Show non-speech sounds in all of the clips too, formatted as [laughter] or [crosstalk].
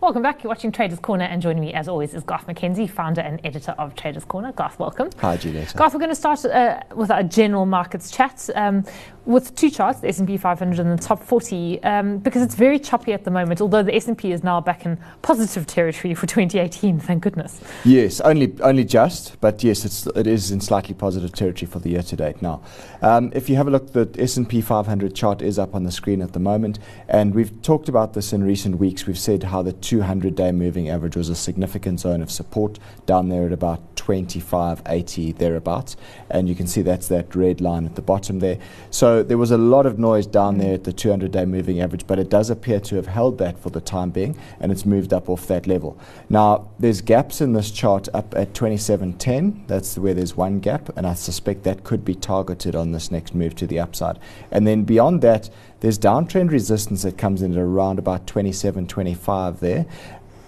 Welcome back. You're watching Traders Corner, and joining me, as always, is Garth McKenzie, founder and editor of Traders Corner. Garth, welcome. Hi, Juliet. Garth, we're going to start uh, with our general markets chat um, with two charts: the S&P 500 and the top 40, um, because it's very choppy at the moment. Although the S&P is now back in positive territory for 2018, thank goodness. Yes, only only just, but yes, it's it is in slightly positive territory for the year to date now. Um, if you have a look, the S&P 500 chart is up on the screen at the moment, and we've talked about this in recent weeks. We've said how the 200 day moving average was a significant zone of support down there at about 25.80 thereabouts. And you can see that's that red line at the bottom there. So there was a lot of noise down there at the 200 day moving average, but it does appear to have held that for the time being and it's moved up off that level. Now, there's gaps in this chart up at 27.10. That's where there's one gap, and I suspect that could be targeted on this next move to the upside. And then beyond that, there's downtrend resistance that comes in at around about 27.25 there.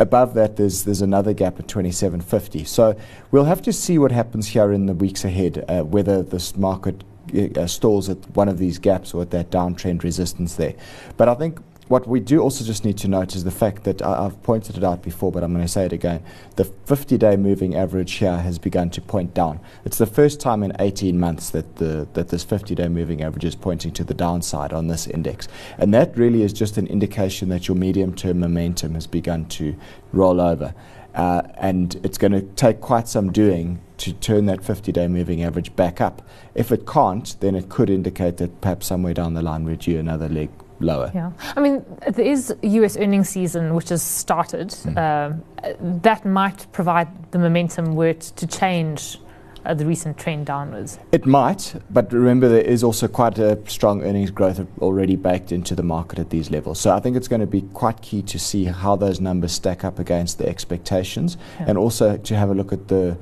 Above that, there's there's another gap at 27.50. So we'll have to see what happens here in the weeks ahead, uh, whether this market uh, stalls at one of these gaps or at that downtrend resistance there. But I think what we do also just need to note is the fact that I, have pointed it out before, but I'm going to say it again. The 50 day moving average here has begun to point down. It's the first time in 18 months that, the, that this 50 day moving average is pointing to the downside on this index. And that really is just an indication that your medium term momentum has begun to roll over. Uh, and it's going to take quite some doing to turn that 50 day moving average back up. If it can't, then it could indicate that perhaps somewhere down the line we're due another leg lower. Yeah, I mean, there is US earnings season which has started. Mm. Uh, that might provide the momentum were it to change uh, the recent trend downwards. It might, but remember there is also quite a strong earnings growth already baked into the market at these levels. So I think it's going to be quite key to see how those numbers stack up against the expectations, yeah. and also to have a look at the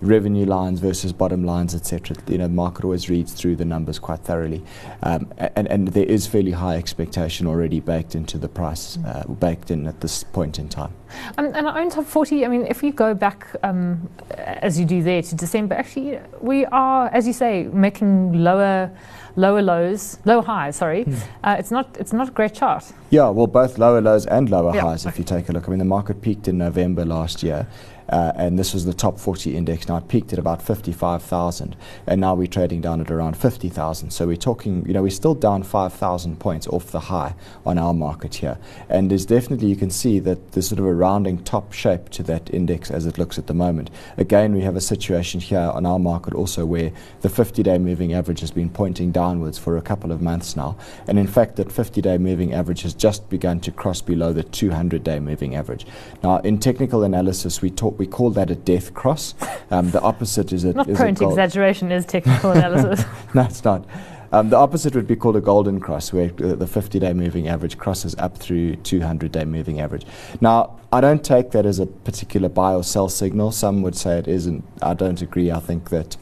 revenue lines versus bottom lines, etc. You know, the market always reads through the numbers quite thoroughly, um, and, and there is fairly high expectation already baked into the price, uh, baked in at this point in time. Um, and our own top 40, I mean, if you go back, um, as you do there, to December, actually, we are, as you say, making lower lower lows, low highs. Sorry, mm. uh, it's not it's not a great chart. Yeah, well, both lower lows and lower yeah. highs. If you take a look, I mean, the market peaked in November last year, uh, and this was the top 40 index. Now it peaked at about 55,000, and now we're trading down at around 50,000. So we're talking, you know, we're still down 5,000 points off the high on our market here. And there's definitely, you can see that there's sort of a rounding top shape to that index as it looks at the moment. Again, we have a situation here on our market also where the 50 day moving average has been pointing downwards for a couple of months now. And in fact, that 50 day moving average has just begun to cross below the 200 day moving average. Now, in technical analysis, we talk we call that a death cross. Um, the opposite is a [laughs] not is prone to exaggeration is [laughs] technical analysis. [laughs] no, it's not. Um, the opposite would be called a golden cross, where uh, the 50 day moving average crosses up through 200 day moving average. Now, I don't take that as a particular buy or sell signal. Some would say it isn't. I don't agree. I think that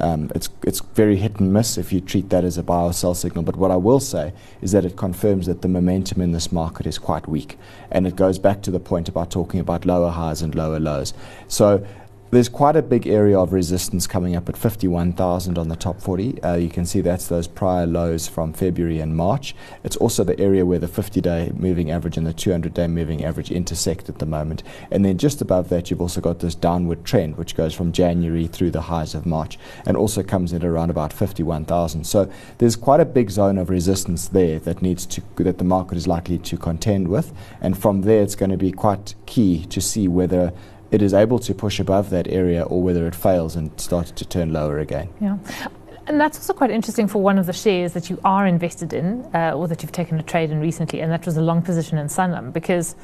um, it's, it's very hit and miss if you treat that as a buy or sell signal. But what I will say is that it confirms that the momentum in this market is quite weak. And it goes back to the point about talking about lower highs and lower lows. So there's quite a big area of resistance coming up at 51,000 on the top 40. Uh, you can see that's those prior lows from February and March. It's also the area where the 50 day moving average and the 200 day moving average intersect at the moment. And then just above that, you've also got this downward trend, which goes from January through the highs of March and also comes in around about 51,000. So there's quite a big zone of resistance there that needs to, that the market is likely to contend with. And from there, it's going to be quite key to see whether it is able to push above that area or whether it fails and starts to turn lower again. Yeah. And that's also quite interesting for one of the shares that you are invested in uh, or that you've taken a trade in recently, and that was a long position in Sanlam because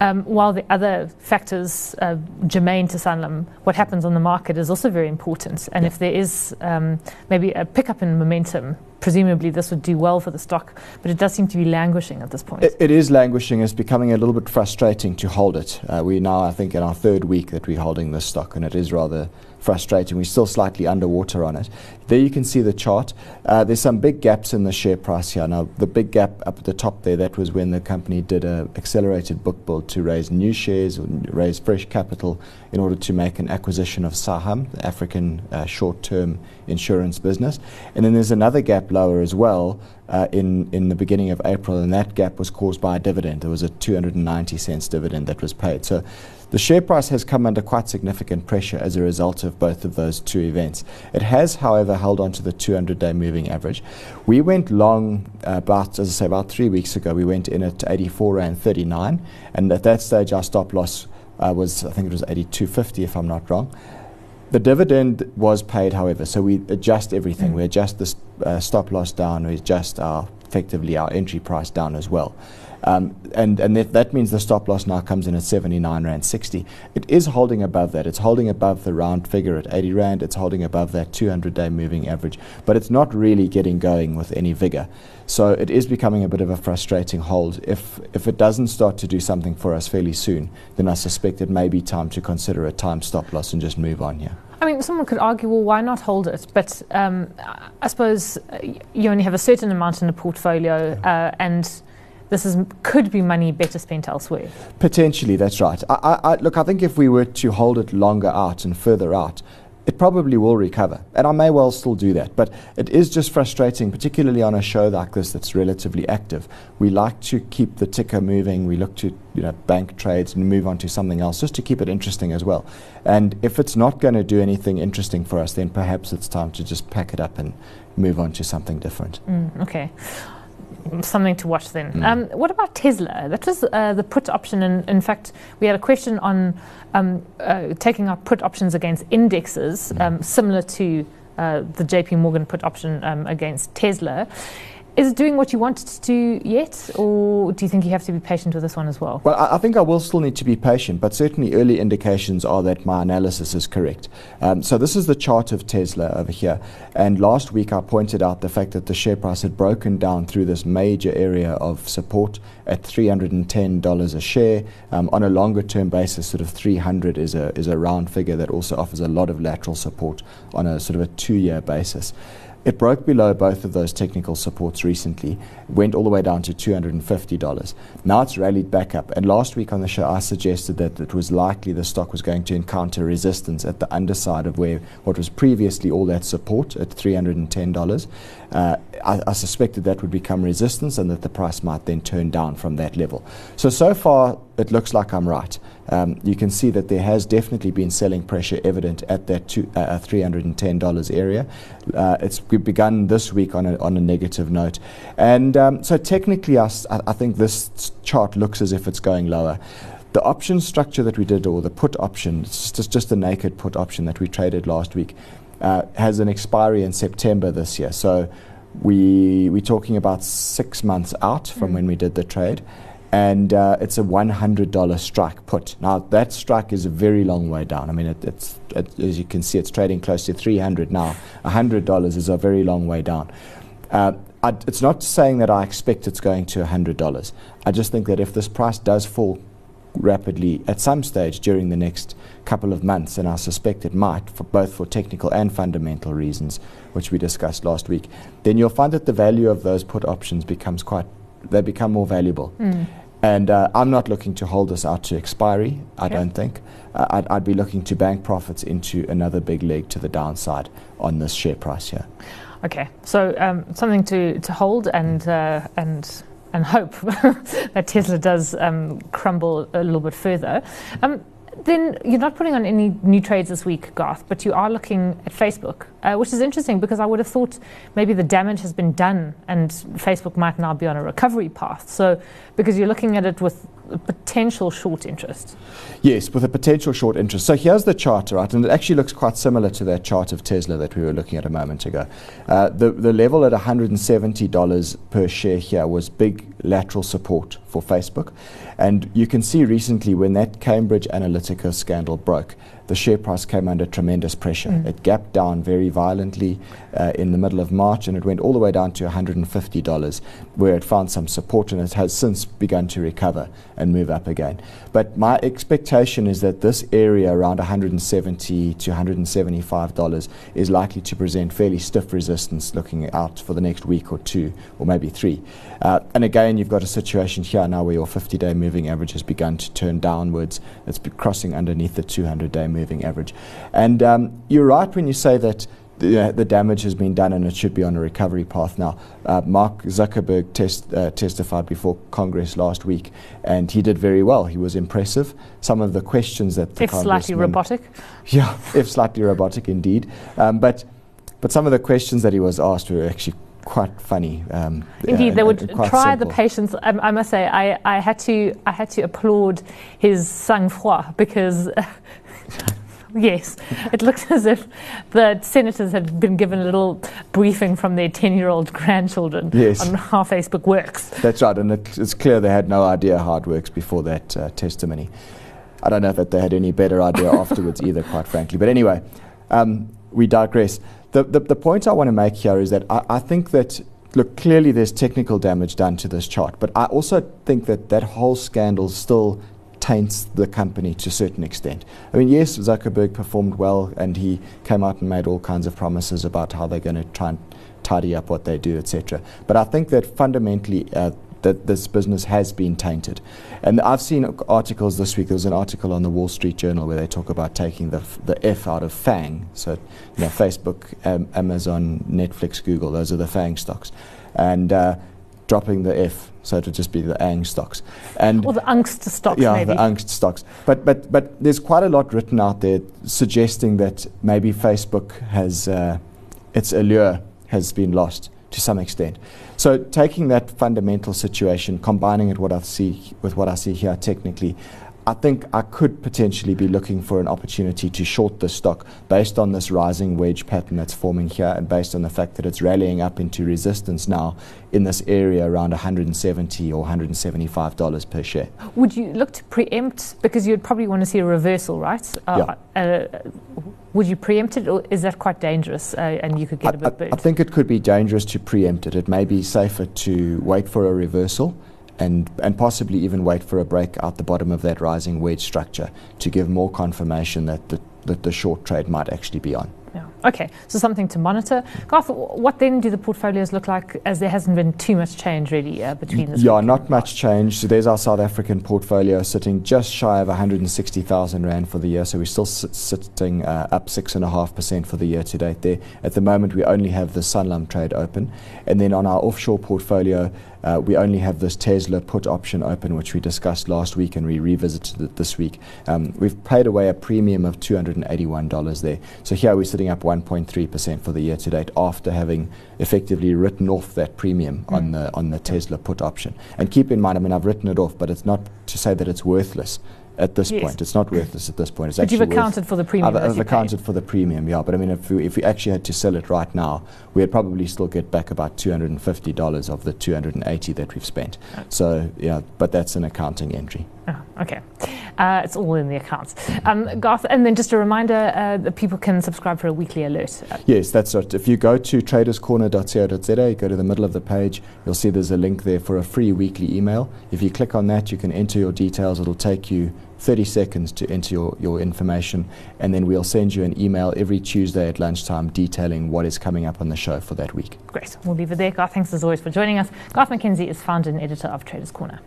um, while the other factors uh, germane to Sanlam, what happens on the market is also very important. And yeah. if there is um, maybe a pickup in momentum, presumably this would do well for the stock, but it does seem to be languishing at this point. it, it is languishing. It's becoming a little bit frustrating to hold it. Uh, we now, I think, in our third week that we're holding this stock, and it is rather frustrating. We're still slightly underwater on it. There you can see the chart. Uh, there's some big gaps in the share price here. Now, the big gap up at the top there, that was when the company did an accelerated book build to raise new shares or raise fresh capital in order to make an acquisition of Saham, the African uh, short term insurance business. And then there's another gap lower as well uh, in, in the beginning of April, and that gap was caused by a dividend. There was a 290 cents dividend that was paid. So the share price has come under quite significant pressure as a result of both of those two events. It has, however, held on to the 200 day moving average. We went long uh, about, as I say, about three weeks ago. We went in at 84 Rand 39, and at that stage, our stop loss uh, was, I think it was 82.50 if I'm not wrong. The dividend was paid, however, so we adjust everything. Mm. We adjust the uh, stop loss down, we adjust our effectively our entry price down as well. Um, and and that, that, means the stop loss now comes in at 79 Rand 60. It is holding above that. It's holding above the round figure at 80 Rand. It's holding above that 200 day moving average. But it's not really getting going with any vigor. So it is becoming a bit of a frustrating hold. If, if it doesn't start to do something for us fairly soon, then I suspect it may be time to consider a time stop loss and just move on here. I mean, someone could argue, well, why not hold it? But um, I suppose you only have a certain amount in the portfolio, uh, and this is, could be money better spent elsewhere. Potentially, that's right. I, I, look, I think if we were to hold it longer out and further out, it probably will recover. And I may well still do that. But it is just frustrating, particularly on a show like this that's relatively active. We like to keep the ticker moving. We look to you know, bank trades and move on to something else just to keep it interesting as well. And if it's not going to do anything interesting for us, then perhaps it's time to just pack it up and move on to something different. Mm, okay something to watch then. Mm. Um, what about Tesla? That was uh, the put option. And in fact, we had a question on um, uh, taking our put options against indexes, mm. um, similar to uh, the JP Morgan put option um, against Tesla. Is it doing what you want it to do yet, or do you think you have to be patient with this one as well? Well, I, I think I will still need to be patient, but certainly early indications are that my analysis is correct. Um, so this is the chart of Tesla over here, and last week I pointed out the fact that the share price had broken down through this major area of support at $310 a share. Um, on a longer term basis, sort of 300 is a is a round figure that also offers a lot of lateral support on a sort of a two year basis. It broke below both of those technical supports recently, went all the way down to $250. Now it's rallied back up. And last week on the show, I suggested that it was likely the stock was going to encounter resistance at the underside of where what was previously all that support at $310. Uh, I, I suspected that would become resistance and that the price might then turn down from that level. So, so far, it looks like I'm right. Um, you can see that there has definitely been selling pressure evident at that two, uh, $310 area. Uh, it's begun this week on a, on a negative note. And um, so technically, I, I think this chart looks as if it's going lower. The option structure that we did, or the put option, it's just, just the naked put option that we traded last week, uh, has an expiry in September this year. So we, we're talking about six months out from mm. when we did the trade and uh, it's a $100 strike put. Now, that strike is a very long way down. I mean, it, it's, it, as you can see, it's trading close to 300 now. $100 is a very long way down. Uh, I, it's not saying that I expect it's going to $100. I just think that if this price does fall rapidly at some stage during the next couple of months, and I suspect it might, for both for technical and fundamental reasons, which we discussed last week, then you'll find that the value of those put options becomes quite, they become more valuable. Mm. And uh, I'm not looking to hold this out to expiry, I don't think. Uh, I'd, I'd, be looking to bank profits into another big leg to the downside on this share price here. Okay, so um, something to, to hold and, uh, and, and hope [laughs] that Tesla does um, crumble a little bit further. Um, then you're not putting on any new trades this week, Garth, but you are looking at Facebook, uh, which is interesting because I would have thought maybe the damage has been done and Facebook might now be on a recovery path. So, because you're looking at it with potential short interest. Yes, with a potential short interest. So here's the chart, right? And it actually looks quite similar to that chart of Tesla that we were looking at a moment ago. Uh, the, the level at $170 per share here was big lateral support for Facebook. And you can see recently when that Cambridge Analytica scandal broke, the share price came under tremendous pressure. Mm. It gapped down very violently uh, in the middle of March and it went all the way down to $150, where it found some support and it has since begun to recover and move up again. But my expectation is that this area around 170 to $175 is likely to present fairly stiff resistance looking out for the next week or two, or maybe three. Uh, and again, you've got a situation here now where your 50 day moving average has begun to turn downwards. It's crossing underneath the 200 day moving average. And um, you're right when you say that the, the, damage has been done and it should be on a recovery path now. Uh, Mark Zuckerberg test, uh, testified before Congress last week, and he did very well. He was impressive. Some of the questions that the if slightly robotic, yeah, [laughs] if slightly robotic indeed, um, but but some of the questions that he was asked were actually quite funny. Um, Indeed, uh, they would try simple. the patience. Um, I must say, I, I had to I had to applaud his sang-froid because. [laughs] Yes, it looks as if the senators had been given a little briefing from their 10 year old grandchildren yes. on how Facebook works. That's right, and it, it's clear they had no idea how it works before that uh, testimony. I don't know that they had any better idea [laughs] afterwards either, quite frankly. But anyway, um, we digress. The, the, the, point I want to make here is that I, I think that look, clearly there's technical damage done to this chart, but I also think that that whole scandal still taints the company to a certain extent. I mean, yes, Zuckerberg performed well and he came out and made all kinds of promises about how they're going to try and tidy up what they do, etc. But I think that fundamentally, uh, that this business has been tainted. And I've seen articles this week. There was an article on the Wall Street Journal where they talk about taking the, f- the F out of FANG. So, you know, Facebook, um, Amazon, Netflix, Google, those are the FANG stocks. And uh, dropping the F, so it would just be the ANG stocks. And or the angst stocks, yeah, maybe. the angst stocks. But, but, but there's quite a lot written out there suggesting that maybe Facebook has, uh, its allure has been lost to some extent. So taking that fundamental situation, combining it what I see with what I see here technically, I think I could potentially be looking for an opportunity to short the stock based on this rising wedge pattern that's forming here and based on the fact that it's rallying up into resistance now in this area around 170 or 175 dollars per share. Would you look to preempt because you'd probably want to see a reversal, right? Uh, yeah. Uh, would you preempt it, or is that quite dangerous uh, and you could get I, a bit burnt? I think it could be dangerous to preempt it. It may be safer to wait for a reversal and, and possibly even wait for a break out the bottom of that rising wedge structure to give more confirmation that the, that the short trade might actually be on. Yeah. Okay, so something to monitor. Garth, what then do the portfolios look like as there hasn't been too much change really uh, between the Yeah, not much change. So there's our South African portfolio sitting just shy of 160,000 Rand for the year. So we're still sit- sitting uh, up 6.5% for the year to date there. At the moment, we only have the Sanlam trade open. And then on our offshore portfolio, uh, we only have this Tesla put option open, which we discussed last week and we revisited it this week. Um, we've paid away a premium of $281 there. So here we're sitting up 1.3% for the year to date after having effectively written off that premium mm. on the on the Tesla put option. And keep in mind, I mean, I've written it off, but it's not to say that it's worthless at this yes. point. It's not worthless at this point. It's but you've accounted for the premium. I've, I've accounted for the premium, yeah. But I mean, if we, if we actually had to sell it right now, we'd probably still get back about $250 of the 280 that we've spent. So, yeah, but that's an accounting entry. Oh, okay. Uh, it's all in the accounts. Um, Garth, and then just a reminder uh, that people can subscribe for a weekly alert. Yes, that's right. If you go to traderscorner.co.za, go to the middle of the page, you'll see there's a link there for a free weekly email. If you click on that, you can enter your details. It'll take you 30 seconds to enter your, your information, and then we'll send you an email every Tuesday at lunchtime detailing what is coming up on the show for that week. Great. We'll leave it there. Garth, thanks as always for joining us. Garth McKenzie is founder and editor of Traders Corner.